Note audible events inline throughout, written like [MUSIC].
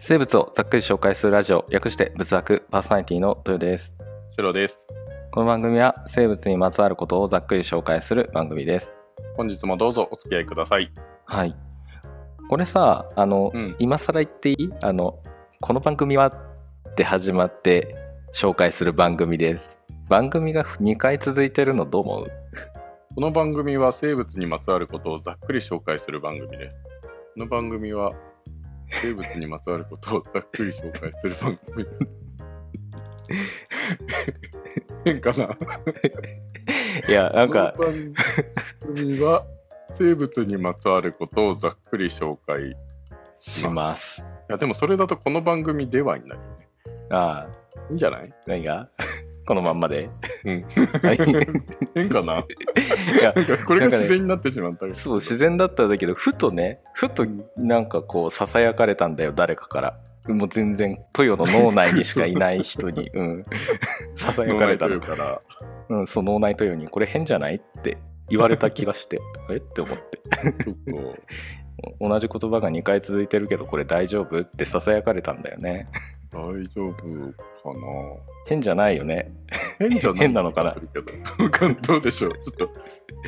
生物をざっくり紹介するラジオ略して仏作パーソナリティの豊です。白です。この番組は生物にまつわることをざっくり紹介する番組です。本日もどうぞお付き合いください。はい。これさあの、うん。今更言っていい？あのこの番組はって始まって紹介する番組です。番組が2回続いてるのどう思う？この番組は生物にまつわることをざっくり紹介する番組です。この番組は生物にまつわることをざっくり紹介する番組。[LAUGHS] 変かな？[LAUGHS] いやなんかこの番組は生物にまつわることをざっくり紹介しします。いやでもそれだとこの番組ではになるよね。ああいいんじゃない？何が？このまんまで。うん。はい変かな。いやこれが自然になってしまったけ。どそう自然だったんだけどふとねふとなんかこうささやかれたんだよ誰かから。もう全然豊の脳内にしかいない人に、[LAUGHS] うん、ささやかれたの。から。うん、その脳内豊にこれ変じゃないって言われた気がして。[LAUGHS] えって思って。[LAUGHS] 同じ言葉が2回続いてるけどこれ大丈夫ってささやかれたんだよね大丈夫かな？変じゃないよね。変じゃない変なのかな？[LAUGHS] どうでしょう？ちょっ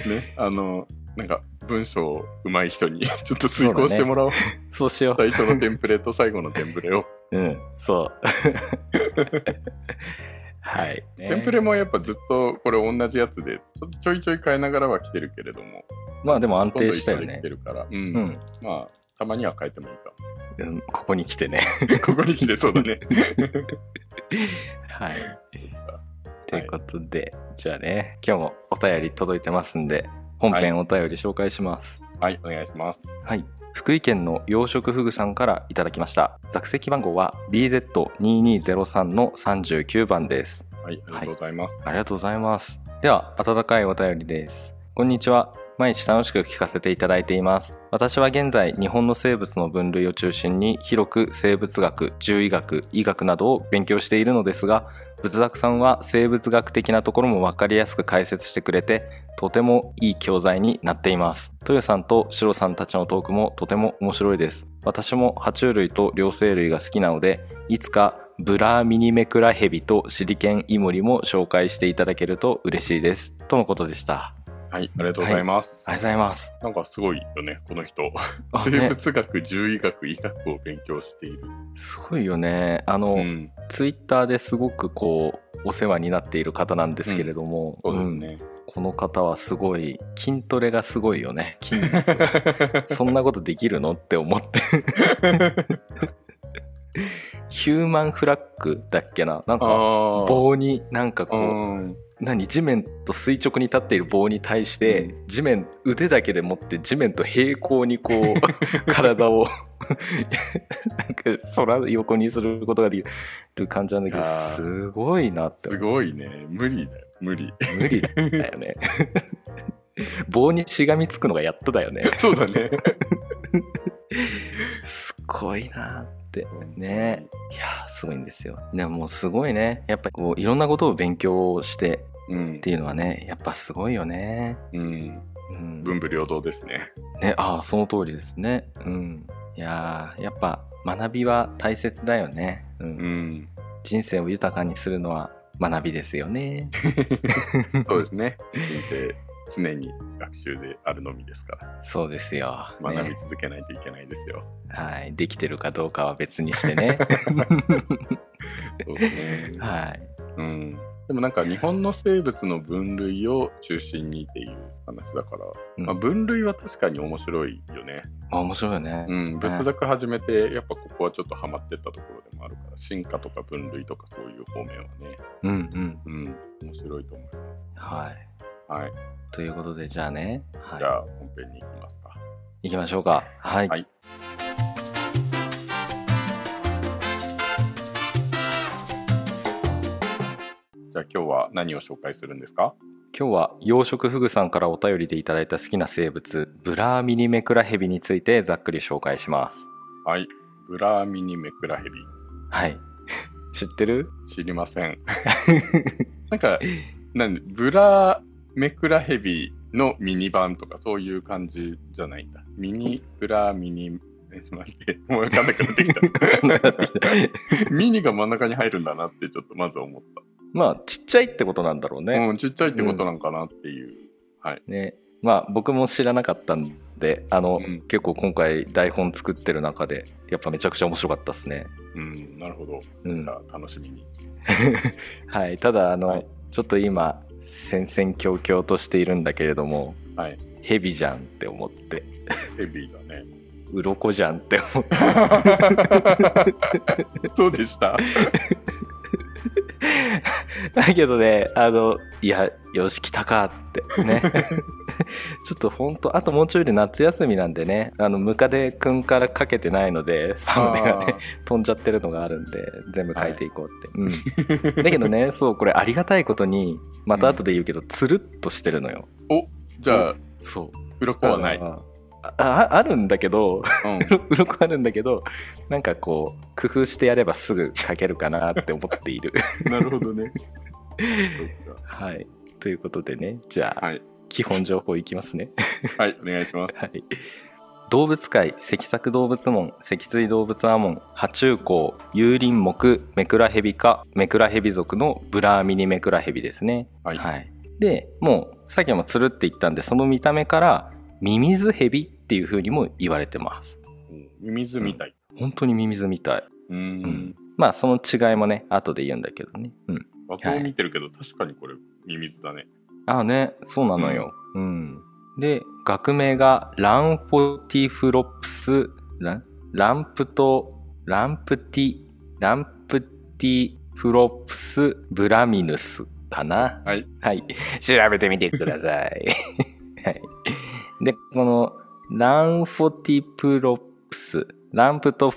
とねあのなんか文章うまい人に [LAUGHS] ちょっと遂行してもらおう。そうしよ最初のテンプレと最後のテンプレを、ううんそう。はい、ね [LAUGHS] テンプレもやっぱずっとこれ同じやつでちょちょいちょい変えながらは来てるけれども。まあでも安定したよね。来てるから、うん。うん、まあたまには変えてもいいかうん、ここに来てね。も [LAUGHS] ここに来てそうだね。はい。ということで、じゃあね今日もお便り届いてますんで本編お便り紹介します。はいお願いします。はい、福井県の養殖フグさんからいただきました。座席番号は BZ2203 の39番です。はい。ありがとうございます、ありがとうございます。では温かいお便りです。こんにちは。毎日楽しく聞かせていただいています私は現在日本の生物の分類を中心に広く生物学獣医学医学などを勉強しているのですが仏作さんは生物学的なところも分かりやすく解説してくれてとてもいい教材になっています。豊さんとシロさんたちのトークもとても面白いです。私も爬虫類と両生類が好きなのでいつかブラーミニメクラヘビとシリケンイモリも紹介していただけると嬉しいです。とのことでした。はいありがとうございます、ありがとうございます。なんかすごいよねこの人。あ生ね物学、獣医学、医学を勉強している。すごいよね。あの、うん、ツイッターですごくこうお世話になっている方なんですけれども、そうですうん。ね。この方はすごい筋トレがすごいよね筋肉。[LAUGHS] そんなことできるのって思って。[LAUGHS] ヒューマンフラッグだっけな？なんか棒になんかこう、うん何地面と垂直に立っている棒に対して、う地面腕だけで持って地面と平行にこう [LAUGHS] 体をなんか空横にすることができる感じなんだけどすごいなって。すごいね。無理だよ。無理。無理だよね。[LAUGHS] 棒にしがみつくのがやっとだよね。そうだね。すごいなって。ね。い。やーすごいんですよ。でももうすごいね。やっぱりこういろんなことを勉強してうんっ。ていうのはねやっぱすごいよねうん。うん文武両道ですね。ね、ああ、その通りですね。うん。いやーやっぱ学びは大切だよね。うん。うん。人生を豊かにするのは学びですよね。[LAUGHS] そうですね。人生、常に学習であるのみですから。そうですよ。学びね、続けないといけないですよ。はい。できてるかどうかは別にしてね。[LAUGHS] そうですね。[LAUGHS] はい。うん。でもなんか日本の生物の分類を中心にっていう話だから、うんまあ、分類は確かに面白いよね。あ面白いよね。うん、仏作始めて、やっぱここはちょっとハマってったところでもあるから、進化とか分類とかそういう方面はね、うんうん。うん、面白いと思いはい。ます。はい。ということで、じゃあね。はじゃあ、本編に行きますか。い。行きましょうか。はい。はいじゃあ今日は何を紹介するんですか？今日は養殖フグさんからお便りでいただいた好きな生物、ブラーミニメクラヘビについてざっくり紹介します。はい。ブラーミニメクラヘビ。はい。[LAUGHS] 知ってる？知りません。[LAUGHS] なんか、なんで、ブラメクラヘビのミニ版とかそういう感じじゃないんだ。ミニブラミニえ待って、[LAUGHS] もう分かんなくなってきた。ミニが真ん中に入るんだなってちょっとまず思っまあちっちゃいってことなんだろうた。ね。うん、ちっちゃいってことなんかなっていう。ねまあ僕も知らなかったんであの、うん結構今回台本作ってる中でやっぱめちゃくちゃ面白かったですね。うん、なるほど。うんじゃあ楽しみに。[LAUGHS] はい、ただあの、はいちょっと今戦々恐々としているんだけれどもはい。ヘビじゃんって思ってヘビーだね。鱗じゃんって思って [LAUGHS] そうでした。[LAUGHS] [LAUGHS] だけどねあのいやよし来たかってね。[LAUGHS] ちょっとほんとあともうちょいで夏休みなんでねあのムカデくんからかけてないのでサムネがね飛んじゃってるのがあるんで全部書いていこうって、うん、だけどね [LAUGHS] そうこれありがたいことにまた後で言うけど、つるっとしてるのよ。じゃあ、そう。鱗はない。あああるんだけどうん。[LAUGHS] 鱗あるんだけどなんかこう工夫してやればすぐ書けるかなって思っているなるほどね。[LAUGHS] はいということでねじゃあ、はい。基本情報いきますねはい、お願いします。[LAUGHS] はい動物界脊索動物門脊椎動物アモン爬虫綱有林目メクラヘビ科メクラヘビ属のブラーミニメクラヘビですねはい。でもうさっきもつるって言ったんでその見た目からミミズヘビっていう風にも言われてます。うん。ミミズみたい。本当にミミズみたい、うーん。まあその違いもね後で言うんだけどね。うん。画像を見てるけど、確かにこれ、ミミズだね。ああねそうなのよ。うん、で学名がランフォティフロプス。ランランプトランプティランプティフロプスブラミヌスかな。はい。はい。調べてみてください。[LAUGHS] はいでこのランフォティプロプスランプト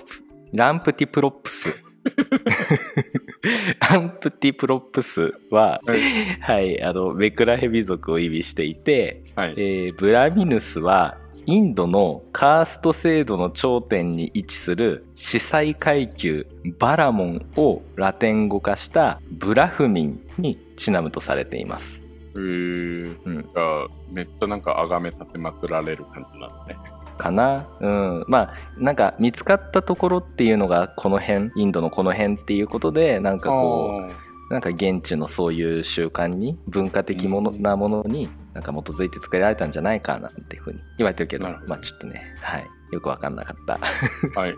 ランプティプロプス [LAUGHS] ランプティプロプスは、はいはい、あのメクラヘビ属を意味していて、はい。えーブラミヌスはインドのカースト制度の頂点に位置する司祭階級バラモンをラテン語化したブラフミンにちなむとされています。え、うん、あ、めっちゃなん。か崇め立てまくられる感じなのね。かなうん。まあなん。か見つかったところっていうのがこの辺インドのこの辺っていうことでなん。かこうなん。か現地のそういう習慣に文化的ものなものになんか基づいて作られたんじゃないかなっていうふうに言われてるけどどまあちょっとねはいよくわかんなかった [LAUGHS] はい。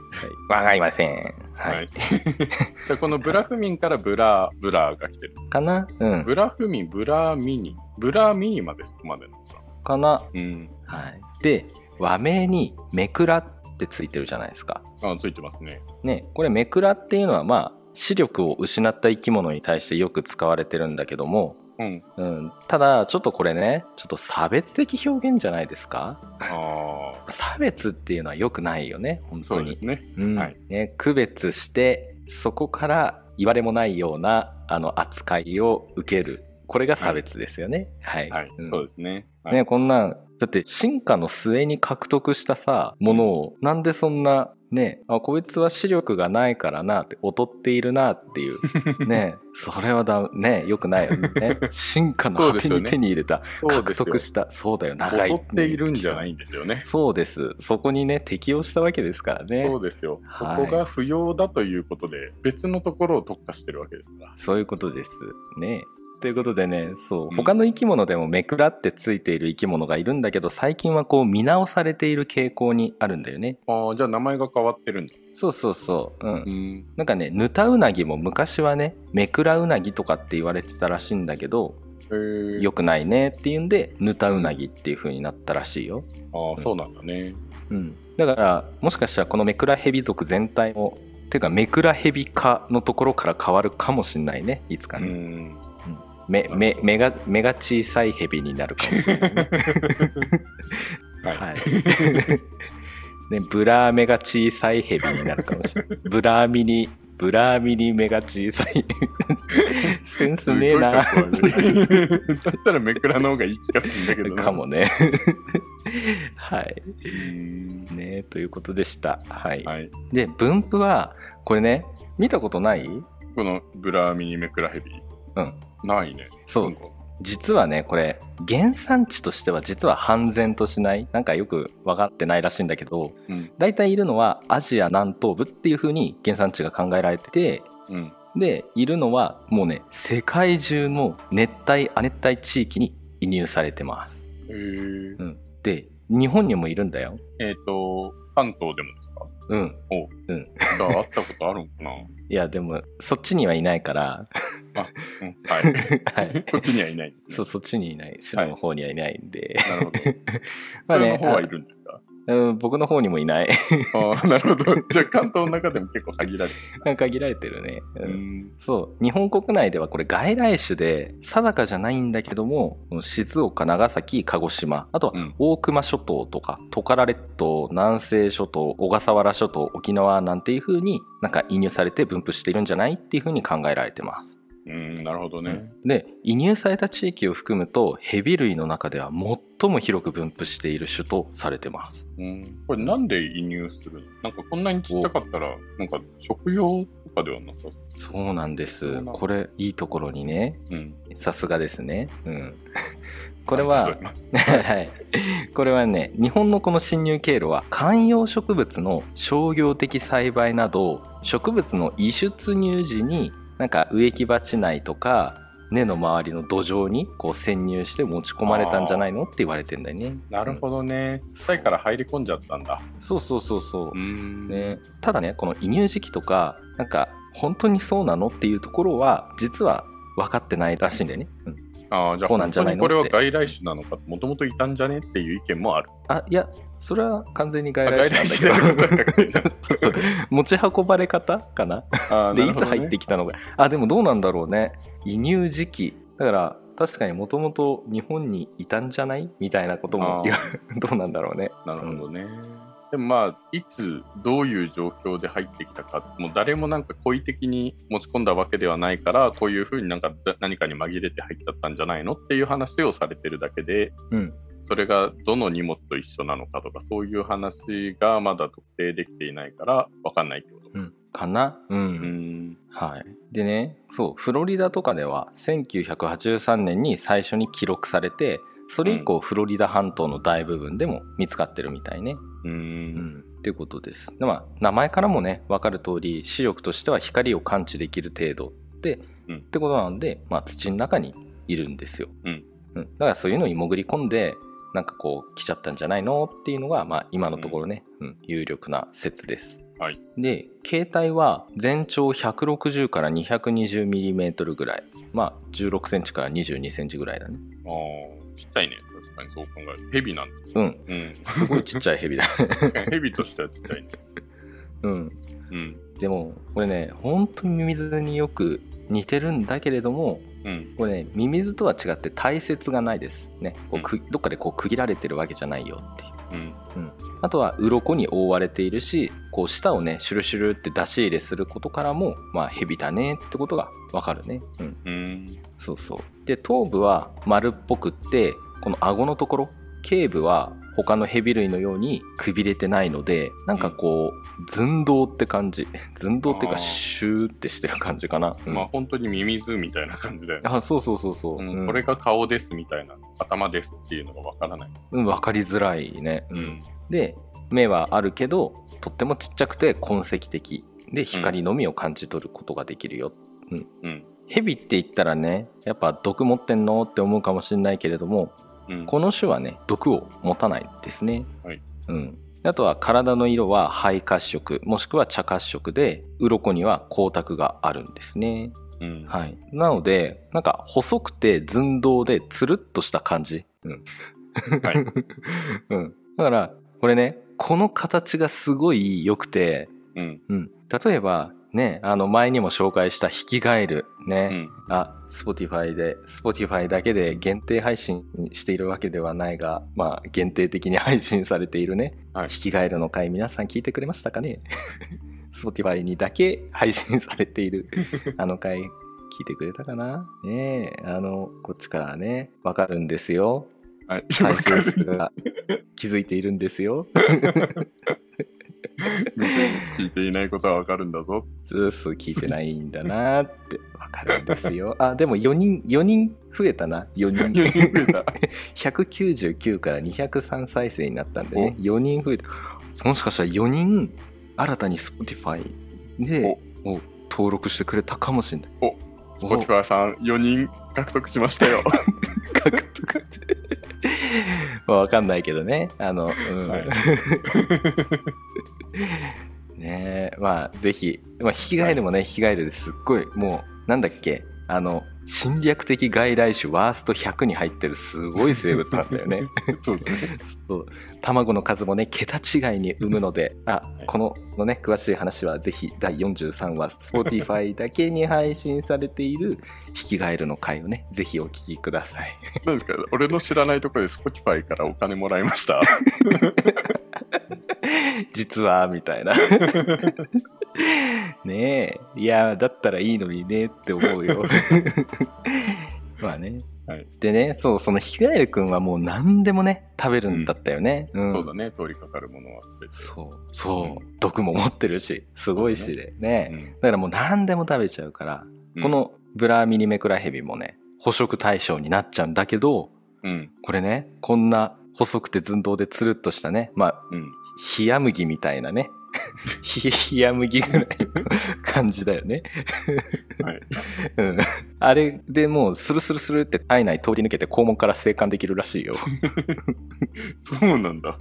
わかりませんは、はいい。じゃあ、このブラフミンからブラ、ブラが来てる。かな？うんブラフミン、ブラミニ。ブラミニまでそこまでなのかかなな？うん。はいで和名にメクラってついてるじゃないですかあ、ついてますね。ねこれメクラっていうのはまあ視力を失った生き物に対してよく使われてるんだけどもうん。うん、ただちょっとこれねちょっと差別的表現じゃないですか？ああ、差別っていうのは良くないよね本当に。そうですね。うん。はい。ね、区別してそこから言われもないようなあの扱いを受ける。これが差別ですよね。はい、はい。うん。そうですね。はい。ね、こんなんだって進化の末に獲得したさものをなんでそんなねあこいつは視力がないからなって劣っているなっていう。[LAUGHS] ねそれはだねよくないよね。進化の果てに手に入れた、獲そうですよ。得したそうだよ長い劣っているんじゃないんですよね。そうです。そこにね適応したわけですからね。そうですよ。はい。ここが不要だということで、別のところを特化してるわけですから。そういうことです。ね。ということでねそううん他の生き物でもめくらってついている生き物がいるんだけど最近はこう見直されている傾向にあるんだよね。ああ、じゃあ名前が変わってるんだ。そうそうそう。うん。ん。なんかねヌタウナギも昔はねめくらウナギとかって言われてたらしいんだけどへー良くないねっていうんでヌタウナギっていう風になったらしいよ。ああ、そうなんだね。うん。だからもしかしたらこのメクラヘビ族全体もていうかメクラヘビ科のところから変わるかもしんないねいつかうね。ん。目目目が目が小さいヘビになるかもしれないね。はい。はい。ね、ブラー目が小さいヘビになるかもしれない。ブラーミニ、ブラーミニ目が小さい。センスねえな。だったらめくらの方がいい気がするんだけどな。かもね。はい。うん。ねということでした。はい。はい。で、分布は、これね、見たことない？このブラミニメクラヘビ。うん。ないね。そう。実はねこれ原産地としては実は半然としない？なんかよく分かってないらしいんだけどうん。大体いるのはアジア南東部っていう風に原産地が考えられててうん。でいるのはもうね世界中の熱帯亜熱帯地域に移入されてます、へー。うん、で日本にもいるんだよ。えっ、と、関東でもですか？うん。おう。ん。じゃあ会ったことあるんかな？[LAUGHS] いやでもそっちにはいないからうん。はい。はいこっちにはいないね。そうそっちにいない白の方にはいないんで、なるほど。[LAUGHS] まあねその方はいるんですか？あうん僕の方にもいないああ、なるほど。じゃあ関東の中でも結構限られてる。限られてるね、ううんん。そう日本国内ではこれ外来種で定かじゃないんだけども静岡長崎鹿児島あとはうん大熊諸島とかトカラ列島南西諸島小笠原諸島沖縄なんていう風になんか移入されて分布しているんじゃないっていう風に考えられてますうん、なるほどね。で移入された地域を含むとヘビ類の中では最も広く分布している種とされてます。うん。これなんで移入するの？なんかこんなにちっちゃかったら、なんか食用とかではなさそそうなんです。これいいところにねう。うん。さすがですね。うん。[LAUGHS] これあは [LAUGHS] はい、これはね日本のこの侵入経路は観葉植物の商業的栽培など植物の移出入時になんか植木鉢内とか根の周りの土壌にこう潜入して持ち込まれたんじゃないのって言われてんだよね。なるほどね。臭いから入り込んじゃったんだ。そうそうそうそうう。ん。ね、ただねこの移入時期とかなんか本当にそうなのっていうところは実は分かってないらしいんだよね。うんああ、じゃあ本こうなんじゃ当にこれはないのって外来種なのか、もともといたんじゃねっていう意見もある。あいやそれは完全に外あ来種なんだけど。持ち運ばれ方かな？で、ないつ入ってきたのがあでもどうなんだろうね。移入時期。だから確かにもともと日本にいたんじゃない？みたいなことも [LAUGHS] どうなんだろうね。なるほどね。でもまあ、いつどういう状況で入ってきたか、もう誰もなんか故意的に持ち込んだわけではないから、こういうふうになんかだ何かに紛れて入っちゃったんじゃないの？っていう話をされてるだけで、うんそれがどの荷物と一緒なのかとか、そういう話がまだ特定できていないから、わかんないってこと。うんかな？うん、うん。はいでねそうフロリダとかでは1983年に最初に記録されてそれ以降、フロリダ半島の大部分でも見つかってるみたいねう。うんんっていうことです。でまあ、名前からもね分かる通り視力としては光を感知できる程度で、うんってことなので、まあ、土の中にいるんですよ。うんだからそういうのに潜り込んでなんかこう来ちゃったんじゃないの？っていうのが、まあ、今のところね、うん有力な説です。はい。で形態は全長160から 220mm ぐらいまあ16センチから22センチぐらいだね。ああ、ちっちゃいね。確かにそう考える。ヘビなんだ。うんうん。すごいちっちゃいヘビだ。[LAUGHS] ヘビとしてはちっちゃいね。うんうん。でもこれね本当にミミズによく似てるんだけれどもうん。これねミミズとは違って体節がないです。ね。こうくどっかでこう区切られてるわけじゃないよっていう。うん。あとは鱗に覆われているしこう舌をねシュルシュルって出し入れすることからもまあヘビだねってことがわかるね。うん。うん。そうそう。で頭部は丸っぽくってこの顎のところ頸部は他のヘビ類のようにくびれてないのでなんかこう寸胴って感じ。[LAUGHS] 寸胴っていうかシューってしてる感じかな、うん。まあ本当にミミズみたいな感じだよね。あそうそうそうそう、うん。うん。これが顔ですみたいな、頭ですっていうのがわからない。うん、分かりづらいね、うん。で目はあるけどとってもちっちゃくて痕跡的。で光のみを感じ取ることができるよ、うん。ヘビって言ったらねやっぱ毒持ってんの？って思うかもしれないけれどもうん。この種はね毒を持たないんですね、はい。うん、あとは体の色は灰褐色もしくは茶褐色で鱗には光沢があるんですね。うん。はい、なのでなんか細くて寸胴でつるっとした感じ、うん。はい。[LAUGHS] うん、だからこれねこの形がすごい良くて、うん。うん、例えばねあの前にも紹介したヒキガエルうね、ん。あ Spotify で Spotify だけで限定配信しているわけではないがまあ限定的に配信されているね、はい。ヒキガエルの回皆さん聞いてくれましたかね？[LAUGHS] Spotify にだけ配信されている [LAUGHS] あの回聞いてくれたかな？ねえあのこっちからねわかるんですよ。はい。再生数が気づいているんですよ [LAUGHS] [LAUGHS] 聞いていないことはわかるんだぞ。そうそう聞いてないんだなってわかるんですよ。あ、でも4人、4人増えたな。4人。4人増えた。[LAUGHS] 199から203再生になったんでね。4人増えた。もしかしたら4人新たに Spotify でお登録してくれたかもしれない。Spotify さん4人獲得しましたよ。[LAUGHS] 獲得 [LAUGHS] まあわかんないけどね。あの、うん。はい [LAUGHS] ねえ、まあぜひ、まあ、ヒキガエルもね、ヒキガエルですっごい、もう、なんだっけ、あの、侵略的外来種ワースト100に入ってるすごい生物なんだよね。[LAUGHS] そうだね。そう卵の数もね桁違いに産むのであこののね詳しい話はぜひ第43話 Spotify だけに配信されている「ヒキガエル」の回をねぜひお聞きくださいなんですか俺の知らないところで Spotify からお金もらいました？[LAUGHS] 実はみたいな [LAUGHS] [LAUGHS] ねえ。いやだったらいいのにねって思うよ。[LAUGHS] まあね、はい。でねそうそのヒキガエルくんはもう何でもね食べるんだったよね、うん。そうだね、通りかかるものは全て。そうそう、毒も持ってるしすごいしで。ね。うん。だからもう何でも食べちゃうから、うん。こ、のブラミニメクラヘビもね捕食対象になっちゃうんだけどうん、これねこんな細くて寸胴でつるっとしたねまあうん。冷麦みたいなね冷冷麦ぐらいの感じだよね、はい。うん、あれでもうスルスルスルって体内通り抜けて肛門から生還できるらしいよそうなんだ。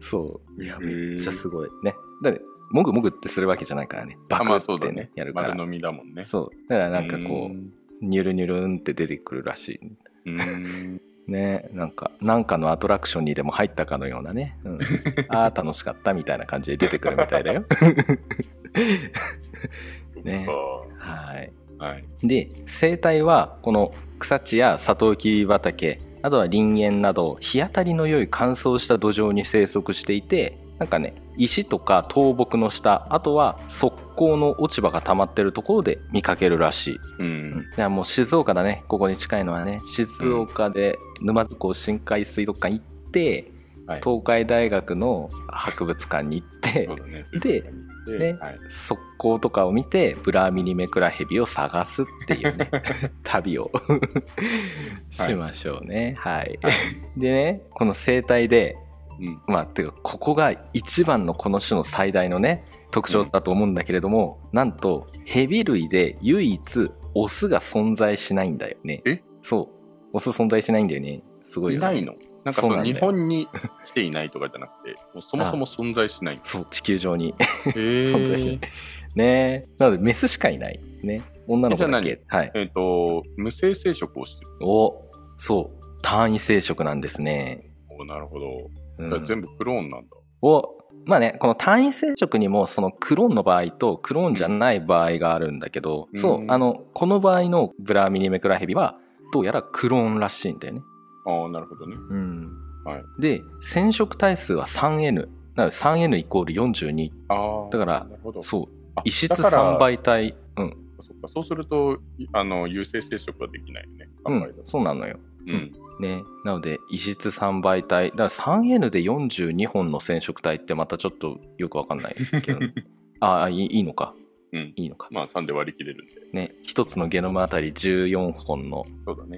そういやめっちゃすごいねだってもぐもぐってするわけじゃないからねバあ、まあクってねそうだね。やるから丸飲みだもんね。そうだからなんかこううんニュルニュルンって出てくるらしいうん。ねなんかなんかのアトラクションにでも入ったかのようなね、うん、[LAUGHS] ああ楽しかったみたいな感じで出てくるみたいだよ。[LAUGHS] ね。そはい。はい。で生態はこの草地やサトウキビ畑あとは林園など日当たりの良い乾燥した土壌に生息していてなんかね石とか倒木の下あとは側溝の落ち葉が溜まってるところで見かけるらしいうん。いやもう静岡だねここに近いのはね静岡で沼津港深海水族館行って、はい東海大学の博物館に行ってね。ででねはい。側溝とかを見てブラミニメクラヘビを探すっていうね [LAUGHS] 旅をしましょうねはい、でねこの生態でうん。まあてかここが一番のこの種の最大のね特徴だと思うんだけれども、なんとヘビ類で唯一オスが存在しないんだよね。え？そう。オス存在しないんだよね。すごいよね。いないの？なんかその日本に来ていないとかじゃなくて、[LAUGHS] もうそもそも存在しない。そう地球上に。へ [LAUGHS] 存在しない。ね。なのでメスしかいないね。女の子だけ。はい。えっと、無性生殖をしてる。おそう。単位生殖なんですね、おなるほど。全部クローンなんだ。おまあねこの単位生殖にもそのクローンの場合とクローンじゃない場合があるんだけど、うんそうあのこの場合のブラミニメクラヘビはどうやらクローンらしいんだよね、ああ、なるほどね。うんはい。で染色体数は 3N なので 3N イコール42ああ。だからなるほど。そうあ異質だから3倍体うん、そっかそうすると、いあの、有性生殖はできないよね。うん3倍だ、とそうなのようん。ね、なので異質3倍体。だから 3N で42本の染色体ってまたちょっとよくわかんないけど [LAUGHS] ああいいのか、うん。いいのか。まあ3で割り切れるんで。ね。一つのゲノムあたり14本の。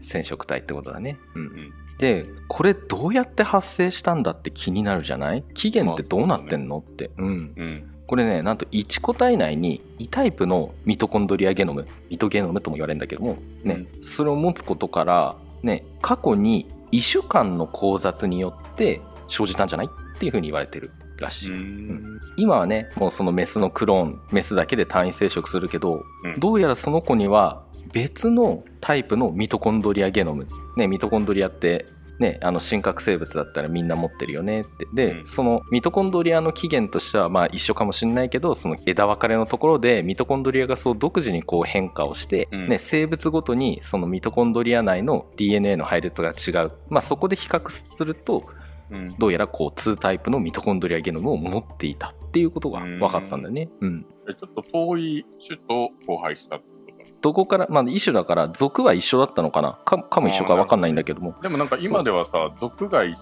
染色体ってことだね、うん。うん。でこれどうやって発生したんだって気になるじゃない？起源ってどうなってんの？って、うん、うん。これねなんと1個体内に異タイプのミトコンドリアゲノムミトゲノムとも言われるんだけども、ね。それを持つことから、ね、過去に異種間の交雑によって生じたんじゃないっていうふうに言われてるらしい、うん。今はねもうそのメスのクローンメスだけで単位生殖するけど、うん。どうやらその子には別のタイプのミトコンドリアゲノム、ね、ミトコンドリアって、ね、あの真核生物だったらみんな持ってるよね。ってで、うん。そのミトコンドリアの起源としてはまあ一緒かもしれないけどその枝分かれのところでミトコンドリアがそう独自にこう変化をして、うん。ね、生物ごとにそのミトコンドリア内の DNA の配列が違う、まあ、そこで比較するとうん。どうやらこう2タイプのミトコンドリアゲノムを持っていたっていうことが分かったんだよね。うん、えちょっと遠い種と交配したっどこから、まあ、一種だから属は一緒だったのかなかかも一緒か分かんないんだけどもでもなんか今ではさ、族外、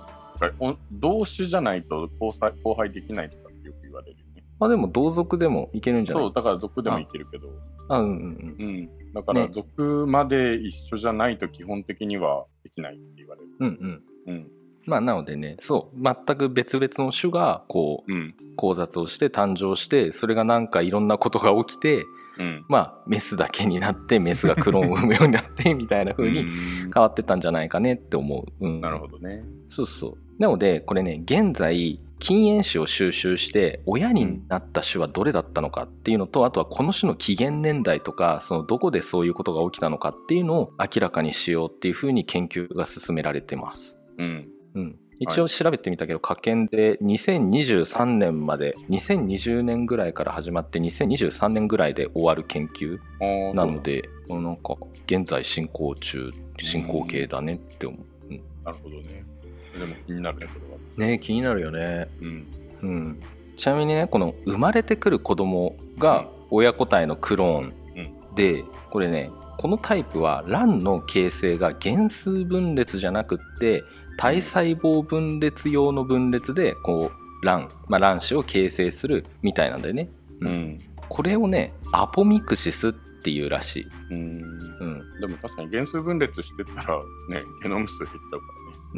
お同種じゃないと交際交配できないとかってよく言われあでも同族でもいけるんじゃない？そう、だから族でもいけるけど。あうんうんうん。だからね族まで一緒じゃないと基本的にはできないって言われる。うんうんうんうん。まあなのでねそう全く別々の種がこううん。交雑をして誕生してそれがなんかいろんなことが起きてうん。まあメスだけになってメスがクローンを産むようになってみたいな風に [LAUGHS] うん変わってったんじゃないかねって思う、うん、なるほどね。そうそうなのでこれね現在禁煙種を収集して親になった種はどれだったのかっていうのと、あとはこの種の起源年代とかそのどこでそういうことが起きたのかっていうのを明らかにしようっていうふうに研究が進められてます。うん。うん、一応調べてみたけど、科研で2023年まで2020年ぐらいから始まって2023年ぐらいで終わる研究なの。でなんか現在進行中進行形だねって思う。うんなるほどね。でも気になるね、これは。ね気になるよね。うん。うん、ちなみにねこの生まれてくる子供が親個体のクローンでこれねこのタイプは卵の形成が原数分裂じゃなくって体細胞分裂用の分裂でこう卵、まあ、卵子を形成するみたいなんだよねうん。これをねアポミクシスっていうらしい、うん。うんでも確かに原数分裂してたらね、ゲノム数減っちゃうか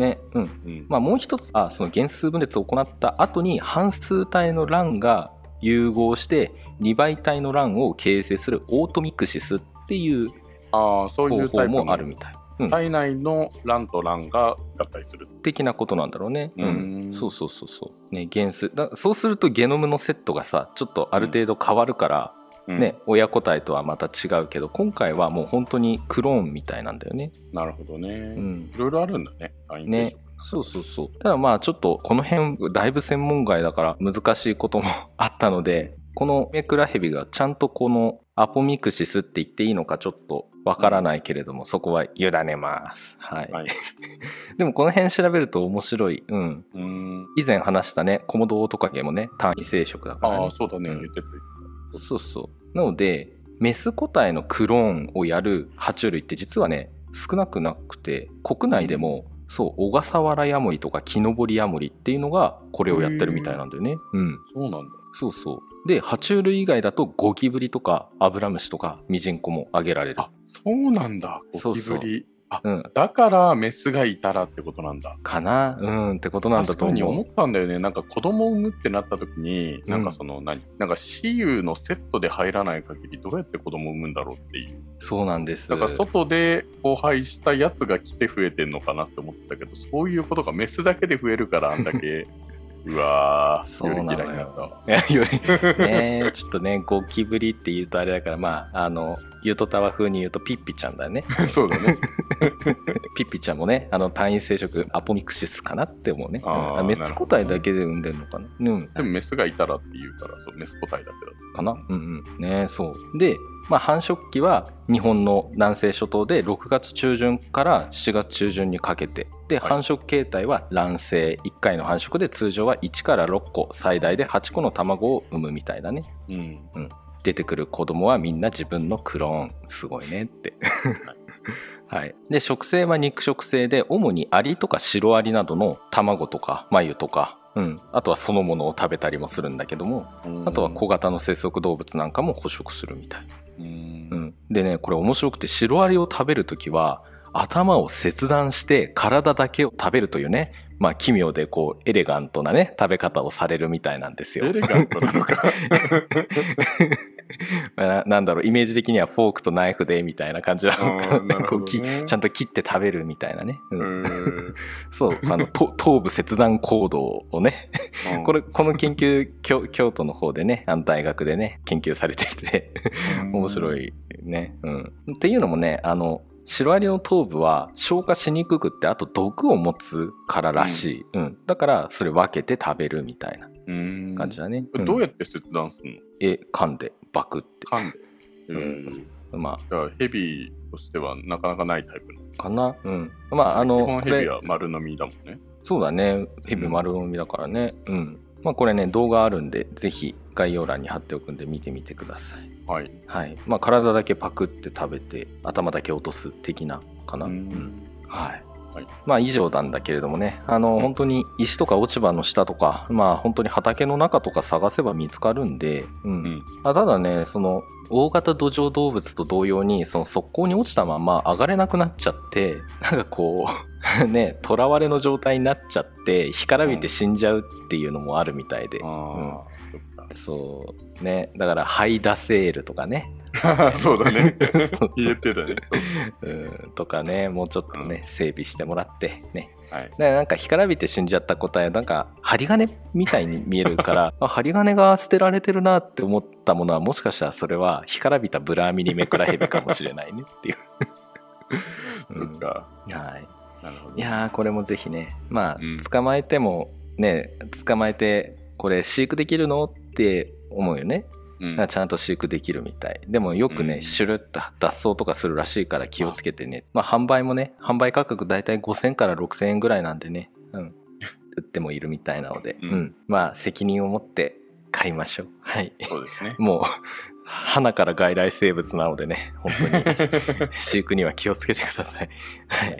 らねうんね。うん。まあ、もう一つあその原数分裂を行った後に半数体の卵が融合して2倍体の卵を形成するオートミクシスっていうああ、そうい方法もあるみたい、うん、体内の卵と卵が合体する。的なことなんだろうね、うん。うん。そうそうそうそう。ね原数だそうするとゲノムのセットがさちょっとある程度変わるから、うん。ね、親個体とはまた違うけど今回はもう本当にクローンみたいなんだよね、なるほどね。うん、いろいろあるんだね。ね。そうそうそう。ただまあちょっとこの辺だいぶ専門外だから難しいこともあったのでこのメクラヘビがちゃんとこのアポミクシスって言っていいのかちょっとわからないけれどもそこは委ねます。はい、はい。[LAUGHS] でもこの辺調べると面白い。うん。うん。以前話したねコモドオオトカゲもね単位生殖だから、ね。ああ、、そうだね。うん。言ってた。そうそう。なのでメス個体のクローンをやる爬虫類って実はね少なくなくて国内でも、そう小笠原ヤモリとかキノボリヤモリっていうのがこれをやってるみたいなんだよね。うん。そうなんだ。そうそう。で爬虫類以外だとゴキブリとかアブラムシとかミジンコも挙げられる。あ、そうなんだ。ゴそうそうキブリ。あ、うんだからメスがいたらってことなんだ。かな？うんってことなんだ確と思うかに思ったんだよね。なんか子供を産むってなった時に、うんなんかその何？なんか私有のセットで入らない限りどうやって子供を産むんだろうっていう。そうなんですだから外で交配したやつが来て増えてんのかなって思ってたけど、そういうことがメスだけで増えるからあんだけ、[LAUGHS] うわー、そうなのよ。より [LAUGHS] ねちょっとねゴキブリって言うとあれだからまああのゆとたわ風に言うとピッピちゃんだよね。[LAUGHS] そうだね。[LAUGHS] ピッピちゃんもねあの単位生殖アポミクシスかなって思うね。あメス個体だけで産んでるのかな。うん。でもメスがいたらって言うから、そうメス個体だけだかな。うんうん。ねそう。で、まあ、繁殖期は日本の南西諸島で6月中旬から7月中旬にかけてではい。繁殖形態は卵生1回の繁殖で通常は1から6個最大で8個の卵を産むみたいだね。うん。出てくる子供はみんな自分のクローンすごいねって。はい、[LAUGHS] で食性は肉食性で主にアリとかシロアリなどの卵とか繭とか、うん、あとはそのものを食べたりもするんだけどもあとは小型の生息動物なんかも捕食するみたい、うん。うん、でねこれ面白くてシロアリを食べる時は頭を切断して体だけを食べるというねまあ奇妙でこうエレガントなね食べ方をされるみたいなんですよ。エレガントなのか。[LAUGHS] ななんだろうイメージ的にはフォークとナイフでみたいな感じなのか。ね。こうきちゃんと切って食べるみたいなね、ううんん [LAUGHS] そうあのと頭部切断行動をね。これこの研究京京都の方でねあの大学でね研究されていて面白い。いね、うん。っていうのもねあのシロアリの頭部は消化しにくくってあと毒を持つかららしい、うん。だからそれ分けて食べるみたいなうん。感じだね、うん。どうやって切断するの？え噛んでバクって。噛んで。うん。うん。まあ。ヘビとしてはなかなかないタイプかな。うん。まああの基本ヘビは丸飲みだもんね。そうだね。ヘビ丸飲みだからね。うん。まあこれね、動画あるんで、ぜひ概要欄に貼っておくんで見てみてください。はい。はい。まあ体だけパクって食べて、頭だけ落とす的なかな。ううんん。はい。はいまあ以上なんだけれどもねあの、うん本当に石とか落ち葉の下とかまあ本当に畑の中とか探せば見つかるんで、うんうんあただねその大型土壌動物と同様にその側溝に落ちたまま上がれなくなっちゃってなんかこう [LAUGHS] ね囚われの状態になっちゃって干からびて死んじゃうっていうのもあるみたいで、ああ、そうね。だからハイダセールとかね。か [LAUGHS] そうだね。言ってたね。うん。とかね。もうちょっとね、整備してもらってね。はい。でなんか干からびて死んじゃった個体はなんか針金みたいに見えるから [LAUGHS] あ針金が捨てられてるなって思ったものはもしかしたらそれは干からびたブラーミニメクラヘビかもしれないねっていう、[LAUGHS] うん。はい。なるほど。いやーこれもぜひねまあ、うん。捕まえてもね捕まえてこれ飼育できるの？って思うよね。うん。ちゃんと飼育できるみたい。でもよくね、うん。シュルッと脱走とかするらしいから気をつけてね。まあ販売もね販売価格だいたい5000から6000円ぐらいなんでね、うん、売ってもいるみたいなので、ううんん。まあ責任を持って買いましょう。はい。そうですね。[LAUGHS] もう花から外来生物なのでね。本当に。[LAUGHS] 飼育には気をつけてください。はい。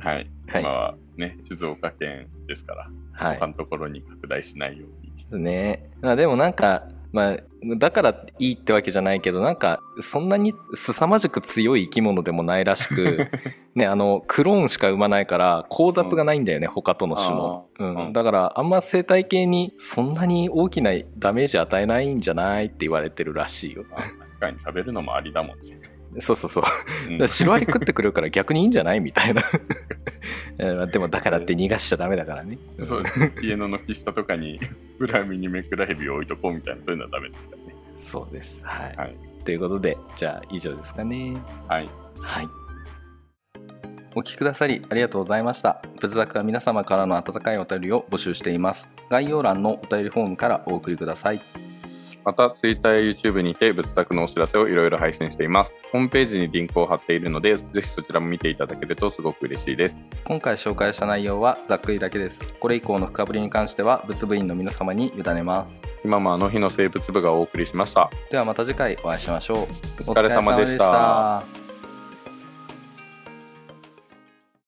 はい。はい。今はね静岡県ですから。はい。他のところに拡大しないようにですね。まあでもなんか、まあ、だからいいってわけじゃないけど、なんか、そんなに凄まじく強い生き物でもないらしく、[LAUGHS] ね、あの、クローンしか生まないから、交雑がないんだよね、他との種の。ううんん。だから、あんま生態系にそんなに大きなダメージ与えないんじゃないって言われてるらしいよ。まあ確かに食べるのもありだもんねそうそうそう。だうんシロアリ食ってくるから逆にいいんじゃないみたいな。[LAUGHS] うんでも、だからって逃がしちゃダメだからね。そう家の軒下とかにブラミにメクラヘビを置いとこうみたいなそういうのはダメですからねそうです。はい。はいということで、じゃあ以上ですかね。はいはい。お聞きくださりありがとうございました。仏作は皆様からの温かいお便りを募集しています。概要欄のお便りフォームからお送りください。また Twitter や YouTube にて仏作のお知らせをいろいろ配信していますホームページにリンクを貼っているのでぜひそちらも見ていただけるとすごく嬉しいです今回紹介した内容はざっくりだけです。これ以降の深掘りに関しては仏部員の皆様に委ねます。今もあの日の生物部がお送りしましたではまた次回お会いしましょう。お疲れ様でしたお疲れ様でした